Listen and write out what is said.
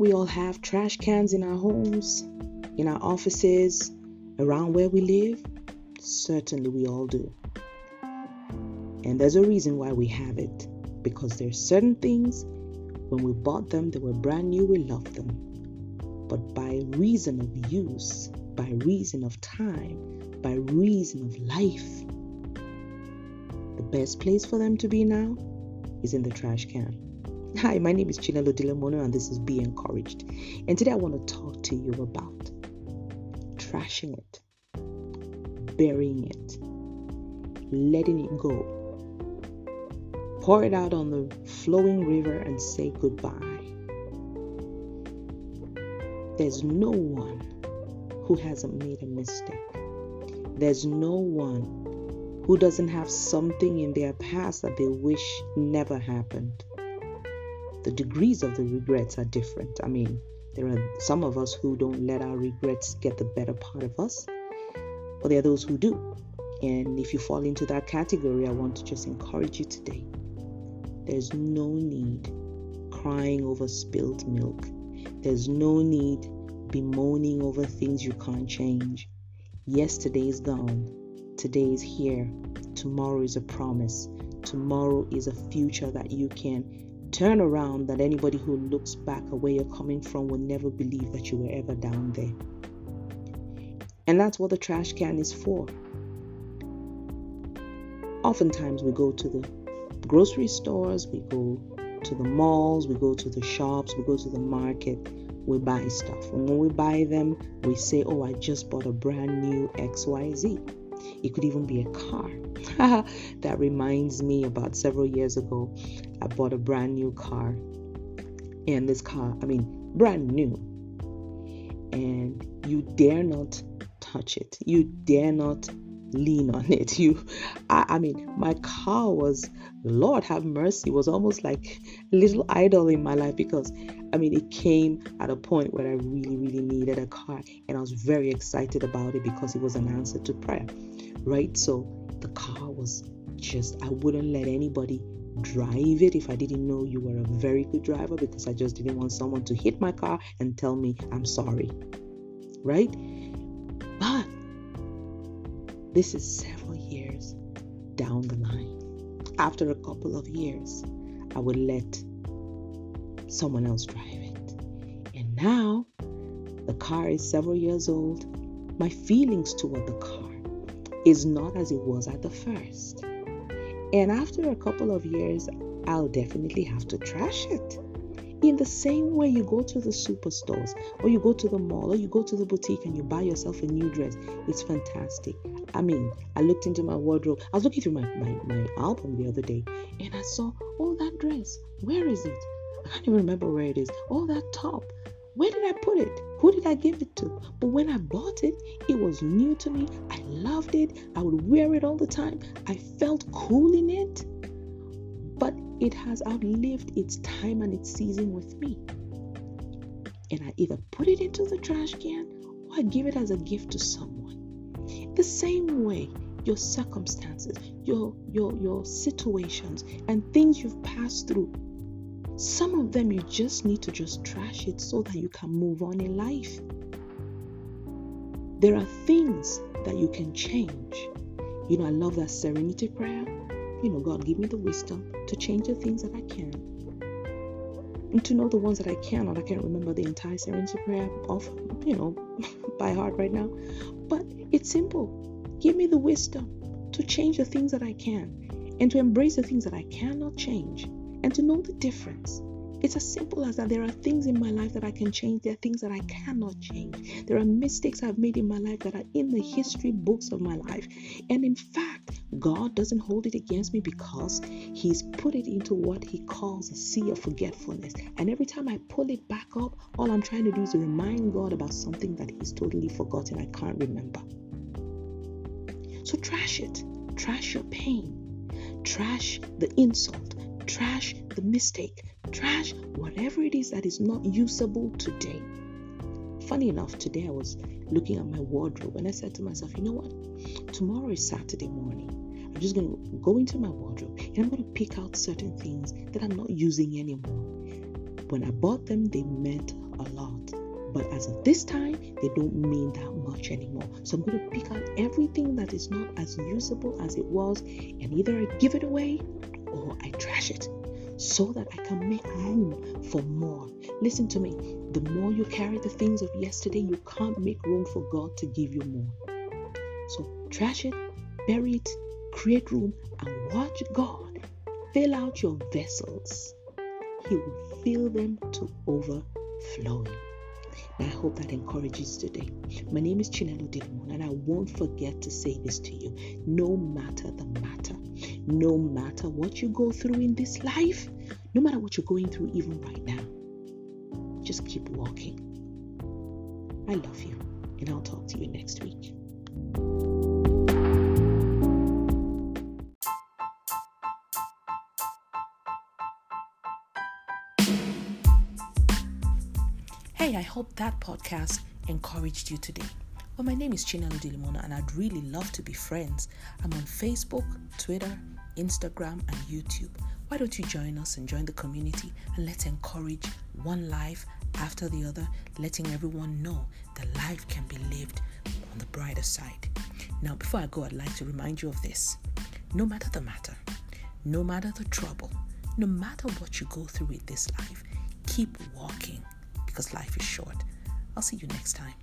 we all have trash cans in our homes, in our offices, around where we live? Certainly, we all do. And there's a reason why we have it because there's certain things when we bought them, they were brand new, we loved them. But by reason of use, by reason of time, by reason of life, the best place for them to be now is in the trash can. Hi, my name is Chinelo Dilamono and this is Be Encouraged. And today I want to talk to you about trashing it, burying it, letting it go, pour it out on the flowing river and say goodbye. There's no one who hasn't made a mistake. There's no one who doesn't have something in their past that they wish never happened. The degrees of the regrets are different. I mean, there are some of us who don't let our regrets get the better part of us, but there are those who do. And if you fall into that category, I want to just encourage you today there's no need crying over spilled milk. There's no need bemoaning over things you can't change. Yesterday is gone. Today is here. Tomorrow is a promise. Tomorrow is a future that you can turn around that anybody who looks back at where you're coming from will never believe that you were ever down there. And that's what the trash can is for. Oftentimes we go to the grocery stores, we go to the malls, we go to the shops, we go to the market, we buy stuff. And when we buy them, we say, Oh, I just bought a brand new XYZ. It could even be a car. that reminds me about several years ago, I bought a brand new car. And this car, I mean, brand new. And you dare not touch it. You dare not lean on it. You, I, I mean, my car was, Lord have mercy, was almost like a little idol in my life because, I mean, it came at a point where I really, really needed a car, and I was very excited about it because it was an answer to prayer, right? So the car was just, I wouldn't let anybody drive it if I didn't know you were a very good driver because I just didn't want someone to hit my car and tell me I'm sorry, right? But this is several years down the line. After a couple of years, I would let someone else drive it. And now the car is several years old. My feelings toward the car is not as it was at the first. And after a couple of years, I'll definitely have to trash it. In the same way, you go to the superstores, or you go to the mall, or you go to the boutique and you buy yourself a new dress. It's fantastic. I mean, I looked into my wardrobe. I was looking through my, my, my album the other day and I saw, oh, that dress. Where is it? I can't even remember where it is. Oh, that top. Where did I put it? Who did I give it to? But when I bought it, it was new to me. I loved it. I would wear it all the time. I felt cool in it it has outlived its time and its season with me. And I either put it into the trash can or I give it as a gift to someone. The same way, your circumstances, your your your situations and things you've passed through. Some of them you just need to just trash it so that you can move on in life. There are things that you can change. You know, I love that serenity prayer you know, God, give me the wisdom to change the things that I can and to know the ones that I cannot. I can't remember the entire Serenity Prayer off, you know, by heart right now. But it's simple. Give me the wisdom to change the things that I can and to embrace the things that I cannot change and to know the difference. It's as simple as that. There are things in my life that I can change. There are things that I cannot change. There are mistakes I've made in my life that are in the history books of my life. And in fact, God doesn't hold it against me because He's put it into what He calls a sea of forgetfulness. And every time I pull it back up, all I'm trying to do is remind God about something that He's totally forgotten. I can't remember. So trash it. Trash your pain. Trash the insult. Trash the mistake trash, whatever it is that is not usable today. Funny enough, today I was looking at my wardrobe and I said to myself, you know what? Tomorrow is Saturday morning. I'm just going to go into my wardrobe and I'm going to pick out certain things that I'm not using anymore. When I bought them, they meant a lot. But as of this time, they don't mean that much anymore. So I'm going to pick out everything that is not as usable as it was and either I give it away or I trash it so that I can make room for more. Listen to me. The more you carry the things of yesterday, you can't make room for God to give you more. So trash it, bury it, create room, and watch God fill out your vessels. He will fill them to overflowing. I hope that encourages today. My name is Chinelo Dilimon, and I won't forget to say this to you. No matter the matter, no matter what you go through in this life, no matter what you're going through even right now, just keep walking. I love you, and I'll talk to you next week. Hey, I hope that podcast encouraged you today. Well, my name is Chinelo Dilimona, and I'd really love to be friends. I'm on Facebook, Twitter, Instagram, and YouTube. Why don't you join us and join the community and let's encourage one life after the other, letting everyone know that life can be lived on the brighter side. Now, before I go, I'd like to remind you of this. No matter the matter, no matter the trouble, no matter what you go through in this life, keep walking because life is short. I'll see you next time.